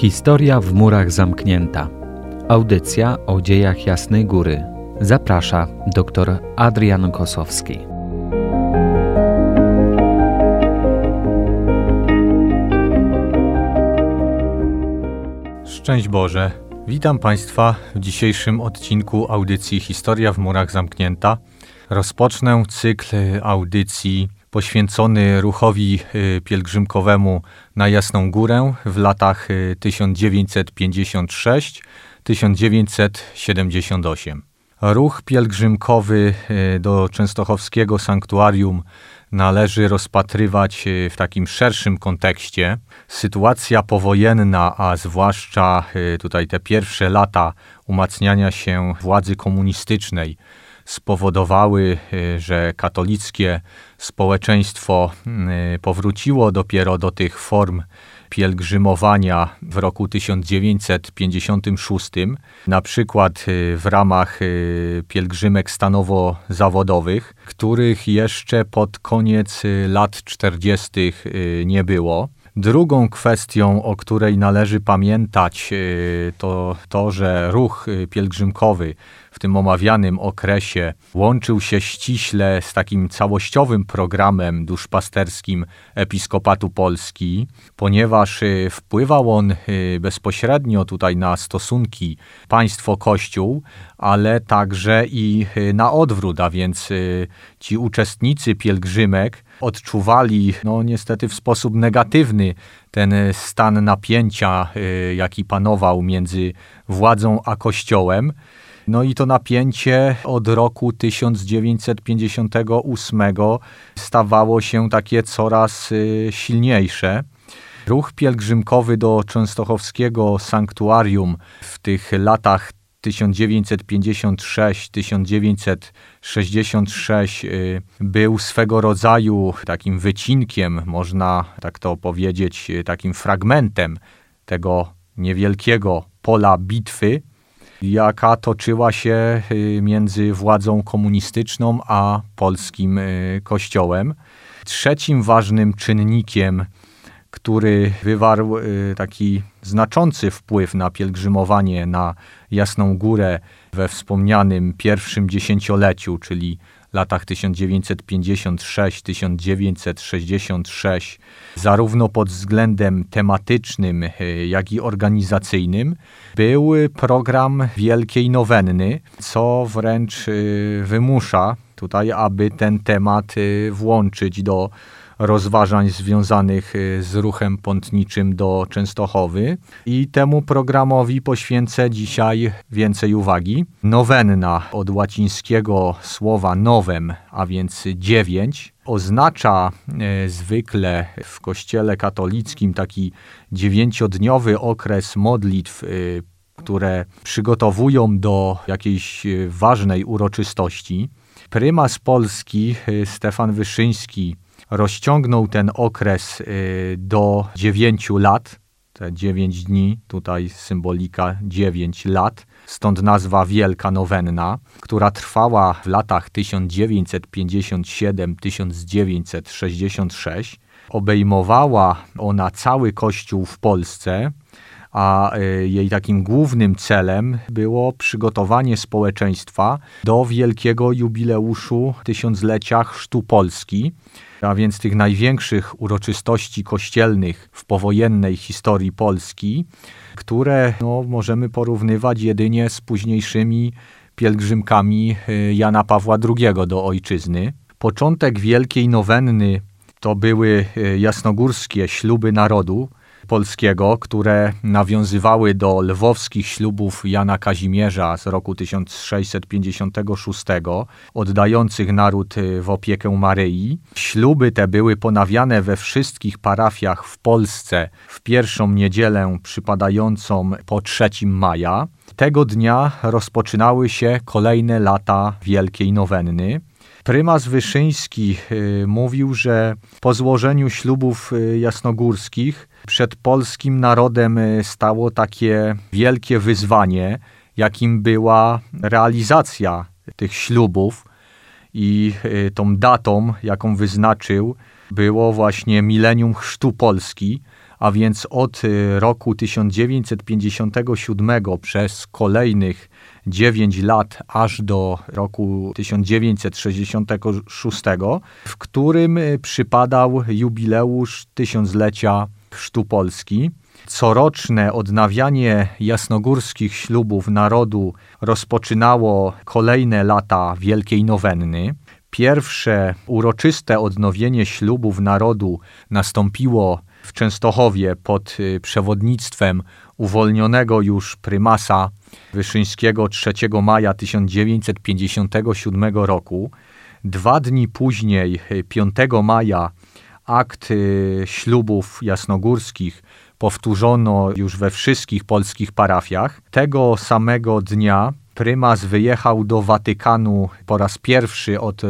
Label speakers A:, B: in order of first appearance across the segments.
A: Historia w murach zamknięta. Audycja o dziejach Jasnej Góry. Zaprasza dr Adrian Kosowski.
B: Szczęść Boże. Witam Państwa w dzisiejszym odcinku audycji Historia w murach zamknięta. Rozpocznę cykl audycji poświęcony ruchowi y, pielgrzymkowemu na Jasną Górę w latach 1956-1978. Y, Ruch pielgrzymkowy y, do częstochowskiego sanktuarium należy rozpatrywać w takim szerszym kontekście. Sytuacja powojenna, a zwłaszcza tutaj te pierwsze lata umacniania się władzy komunistycznej, spowodowały, y, że katolickie społeczeństwo y, powróciło dopiero do tych form pielgrzymowania w roku 1956, na przykład y, w ramach pielgrzymek stanowo-zawodowych, których jeszcze pod koniec lat 40. nie było. Drugą kwestią, o której należy pamiętać, to to, że ruch pielgrzymkowy w tym omawianym okresie łączył się ściśle z takim całościowym programem duszpasterskim Episkopatu Polski, ponieważ y, wpływał on y, bezpośrednio tutaj na stosunki państwo-kościół, ale także i y, na odwrót, a więc ci uczestnicy pielgrzymek odczuwali, no niestety w sposób negatywny ten e, stan napięcia, e, jaki panował między władzą a kościołem. No i to napięcie od roku 1958 stawało się takie coraz e, silniejsze. Ruch pielgrzymkowy do częstochowskiego sanktuarium w tych latach 1956-1958 66 y, był swego rodzaju takim wycinkiem, można tak to powiedzieć, y, takim fragmentem tego niewielkiego pola bitwy, jaka toczyła się y, między władzą komunistyczną a polskim kościołem. Trzecim ważnym czynnikiem który wywarł y, taki znaczący wpływ na pielgrzymowanie na Jasną Górę we wspomnianym pierwszym dziesięcioleciu, czyli latach 1956-1966, zarówno pod względem tematycznym, e, jak i organizacyjnym, był program Wielkiej Nowenny, co wręcz e, wymusza tutaj, aby ten temat włączyć do rozważań związanych y, z ruchem pątniczym do Częstochowy i temu programowi poświęcę dzisiaj więcej uwagi. Nowenna od łacińskiego słowa nowem, a więc dziewięć, oznacza y, zwykle w kościele katolickim taki dziewięciodniowy okres modlitw, y, które przygotowują do jakiejś ważnej uroczystości. Prymas Polski Stefan Wyszyński rozciągnął ten okres y, do 9 lat, te 9 dni, tutaj symbolika 9 lat, stąd nazwa Wielka Nowenna, która trwała w latach 1957-1966. Obejmowała ona cały Kościół w Polsce, a y, jej takim głównym celem było przygotowanie społeczeństwa do wielkiego jubileuszu tysiąclecia Chrztu Polski, a więc tych największych uroczystości kościelnych w powojennej historii Polski, które no, możemy porównywać jedynie z późniejszymi pielgrzymkami y, Jana Pawła II do ojczyzny. Początek Wielkiej Nowenny to były y, jasnogórskie śluby narodu, polskiego, które nawiązywały do lwowskich ślubów Jana Kazimierza z roku 1656, oddających naród y, w opiekę Maryi. Śluby te były ponawiane we wszystkich parafiach w Polsce w pierwszą niedzielę przypadającą po 3 maja. Tego dnia rozpoczynały się kolejne lata Wielkiej Nowenny. Prymas Wyszyński y, mówił, że po złożeniu ślubów y, jasnogórskich przed polskim narodem y, stało takie wielkie wyzwanie, jakim była realizacja tych ślubów. I tą datą, jaką wyznaczył, było właśnie milenium chrztu Polski, a więc od y, roku 1957 przez kolejnych 9 lat aż do roku 1966, w którym y, przypadał jubileusz tysiąclecia chrztu Polski. Coroczne odnawianie jasnogórskich ślubów narodu rozpoczynało kolejne lata Wielkiej Nowenny. Pierwsze uroczyste odnowienie ślubów narodu nastąpiło w Częstochowie pod y, przewodnictwem uwolnionego już prymasa Wyszyńskiego 3 maja 1957 roku. Dwa dni później, 5 y, maja, akt ślubów jasnogórskich powtórzono już we wszystkich polskich parafiach. Tego samego dnia prymas wyjechał do Watykanu po raz pierwszy od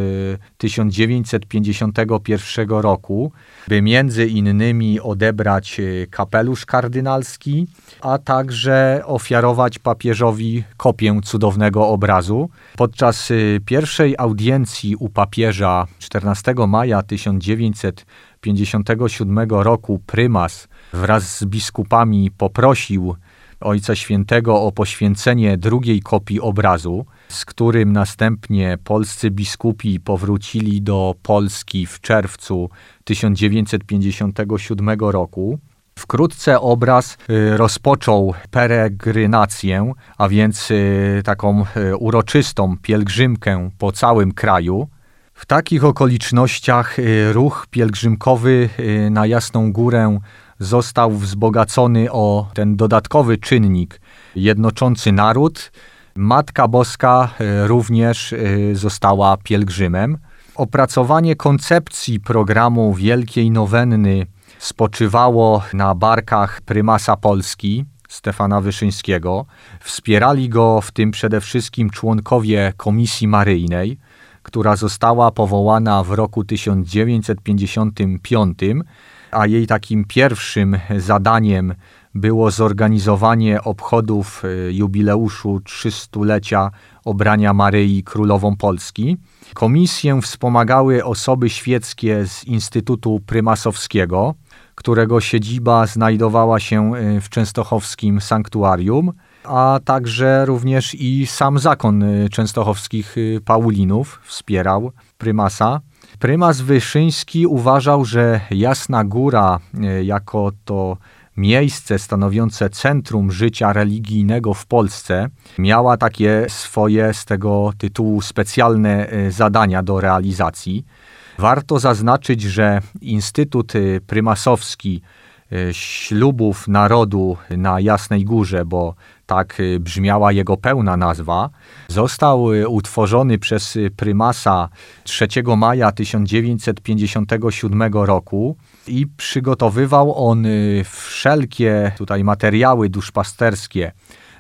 B: 1951 e, roku, by między innymi odebrać e, kapelusz kardynalski, a także ofiarować papieżowi kopię cudownego obrazu. Podczas e, pierwszej audiencji u papieża 14 maja 1957 roku prymas wraz z biskupami poprosił Ojca Świętego o poświęcenie drugiej kopii obrazu, z którym następnie polscy biskupi powrócili do Polski w czerwcu 1957 roku. Wkrótce obraz y, rozpoczął peregrinację, a więc y, taką y, uroczystą pielgrzymkę po całym kraju. W takich okolicznościach ruch pielgrzymkowy na Jasną Górę został wzbogacony o ten dodatkowy czynnik jednoczący naród. Matka Boska e, również e, została pielgrzymem. Opracowanie koncepcji programu Wielkiej Nowenny spoczywało na barkach prymasa Polski, Stefana Wyszyńskiego. Wspierali go w tym przede wszystkim członkowie Komisji Maryjnej, która została powołana w roku 1955 a jej takim pierwszym zadaniem było zorganizowanie obchodów e, jubileuszu 300-lecia obrania Maryi Królową Polski. Komisję wspomagały osoby świeckie z Instytutu Prymasowskiego, którego siedziba znajdowała się e, w częstochowskim sanktuarium, a także również i sam zakon e, częstochowskich Paulinów wspierał prymasa. Prymas Wyszyński uważał, że Jasna Góra e, jako to miejsce stanowiące centrum życia religijnego w Polsce miała takie swoje z tego tytułu specjalne e, zadania do realizacji. Warto zaznaczyć, że Instytut e, Prymasowski ślubów narodu na Jasnej Górze, bo tak y, brzmiała jego pełna nazwa, został y, utworzony przez y, prymasa 3 maja 1957 roku i przygotowywał on wszelkie tutaj materiały duszpasterskie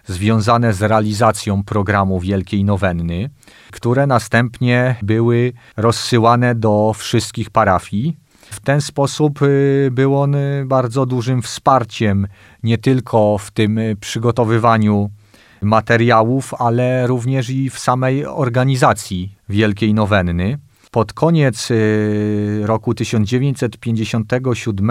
B: związane z realizacją programu Wielkiej Nowenny, które następnie były rozsyłane do wszystkich parafii. W ten sposób y, był on y, bardzo dużym wsparciem nie tylko w tym y, przygotowywaniu materiałów, ale również i w samej organizacji Wielkiej Nowenny. Pod koniec roku 1957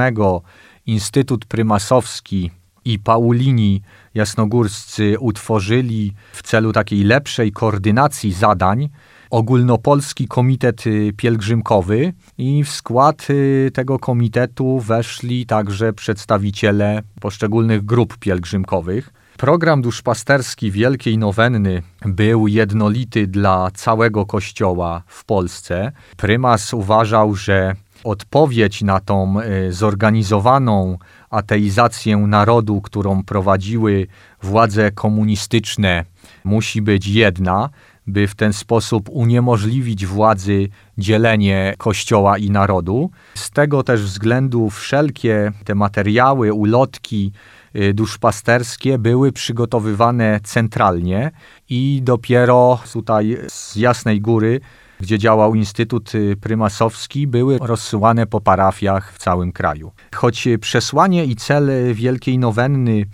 B: Instytut Prymasowski i Paulini Jasnogórscy utworzyli w celu takiej lepszej koordynacji zadań ogólnopolski komitet y, pielgrzymkowy i w skład y, tego komitetu weszli także przedstawiciele poszczególnych grup pielgrzymkowych. Program duszpasterski Wielkiej Nowenny był jednolity dla całego Kościoła w Polsce. Prymas uważał, że odpowiedź na tą y, zorganizowaną ateizację narodu, którą prowadziły władze komunistyczne, musi być jedna, by w ten sposób uniemożliwić władzy dzielenie Kościoła i narodu. Z tego też względu wszelkie te materiały, ulotki y, duszpasterskie były przygotowywane centralnie i dopiero tutaj z Jasnej Góry gdzie działał Instytut y, Prymasowski, były rozsyłane po parafiach w całym kraju. Choć przesłanie i cel Wielkiej Nowenny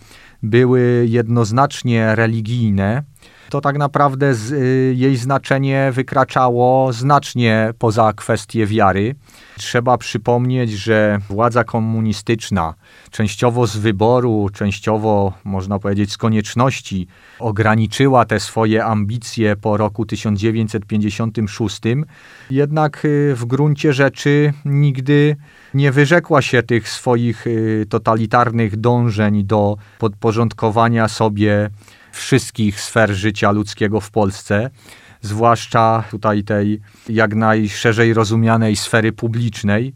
B: były jednoznacznie religijne, to tak naprawdę z, y, jej znaczenie wykraczało znacznie poza kwestię wiary. Trzeba przypomnieć, że władza komunistyczna częściowo z wyboru, częściowo można powiedzieć z konieczności ograniczyła te swoje ambicje po roku 1956, jednak y, w gruncie rzeczy nigdy nie wyrzekła się tych swoich y, totalitarnych dążeń do podporządkowania sobie wszystkich sfer życia ludzkiego w Polsce, zwłaszcza tutaj tej jak najszerzej rozumianej sfery publicznej,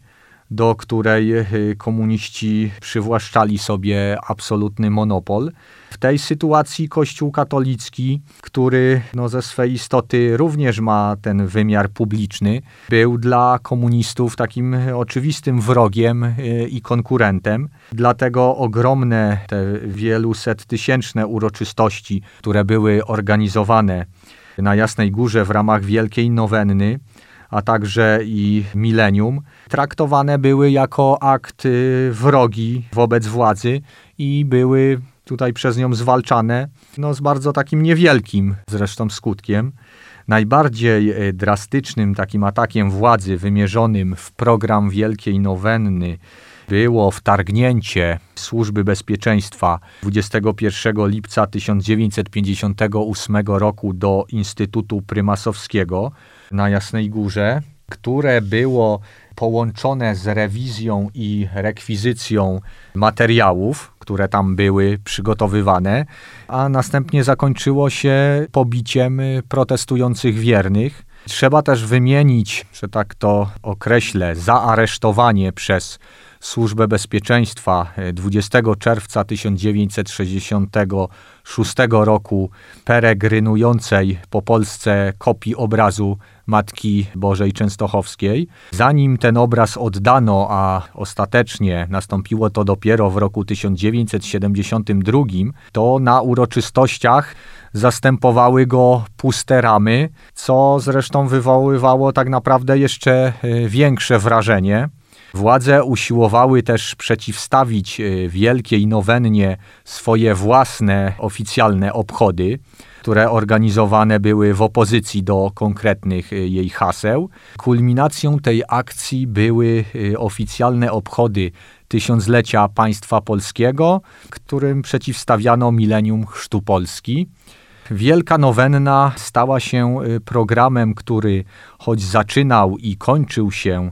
B: do której y, komuniści przywłaszczali sobie absolutny monopol. W tej sytuacji Kościół katolicki, który no, ze swej istoty również ma ten wymiar publiczny, był dla komunistów takim oczywistym wrogiem y, i konkurentem. Dlatego ogromne te wieluset tysięczne uroczystości, które były organizowane na Jasnej Górze w ramach Wielkiej Nowenny, a także i milenium, traktowane były jako akt y, wrogi wobec władzy i były tutaj przez nią zwalczane no, z bardzo takim niewielkim zresztą skutkiem. Najbardziej y, drastycznym takim atakiem władzy wymierzonym w program Wielkiej Nowenny było wtargnięcie Służby Bezpieczeństwa 21 lipca 1958 roku do Instytutu Prymasowskiego na Jasnej Górze, które było połączone z rewizją i rekwizycją materiałów, które tam były przygotowywane, a następnie zakończyło się pobiciem protestujących wiernych. Trzeba też wymienić, że tak to określę, zaaresztowanie przez Służbę Bezpieczeństwa 20 czerwca 1966 roku peregrynującej po Polsce kopii obrazu Matki Bożej Częstochowskiej. Zanim ten obraz oddano, a ostatecznie nastąpiło to dopiero w roku 1972, to na uroczystościach zastępowały go puste ramy, co zresztą wywoływało tak naprawdę jeszcze e, większe wrażenie. Władze usiłowały też przeciwstawić e, wielkiej nowennie swoje własne oficjalne obchody, które organizowane były w opozycji do konkretnych e, jej haseł. Kulminacją tej akcji były e, oficjalne obchody tysiąclecia państwa polskiego, którym przeciwstawiano milenium chrztu Polski. Wielka Nowenna stała się programem, który choć zaczynał i kończył się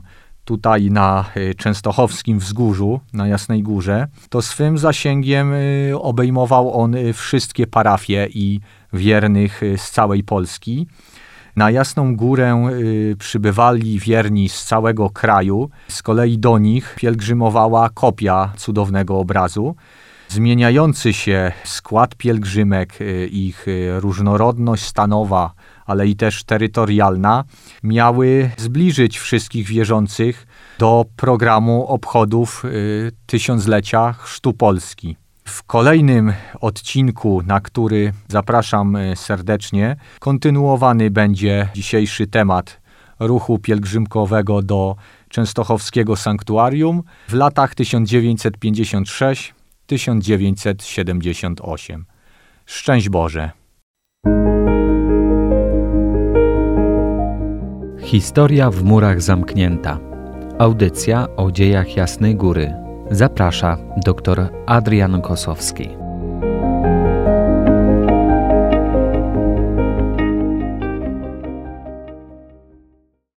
B: tutaj na y, Częstochowskim Wzgórzu, na Jasnej Górze, to swym zasięgiem y, obejmował on y, wszystkie parafie i wiernych z całej Polski. Na Jasną Górę przybywali wierni z całego kraju, z kolei do nich pielgrzymowała kopia cudownego obrazu. Zmieniający się skład pielgrzymek, ich różnorodność stanowa, ale i też terytorialna, miały zbliżyć wszystkich wierzących do programu obchodów y, tysiąclecia Chrztu Polski. W kolejnym odcinku, na który zapraszam y, serdecznie, kontynuowany będzie dzisiejszy temat ruchu pielgrzymkowego do Częstochowskiego Sanktuarium w latach 1956-1978. Szczęść Boże!
A: Historia w murach zamknięta. Audycja o dziejach Jasnej Góry. Zaprasza dr Adrian Kosowski.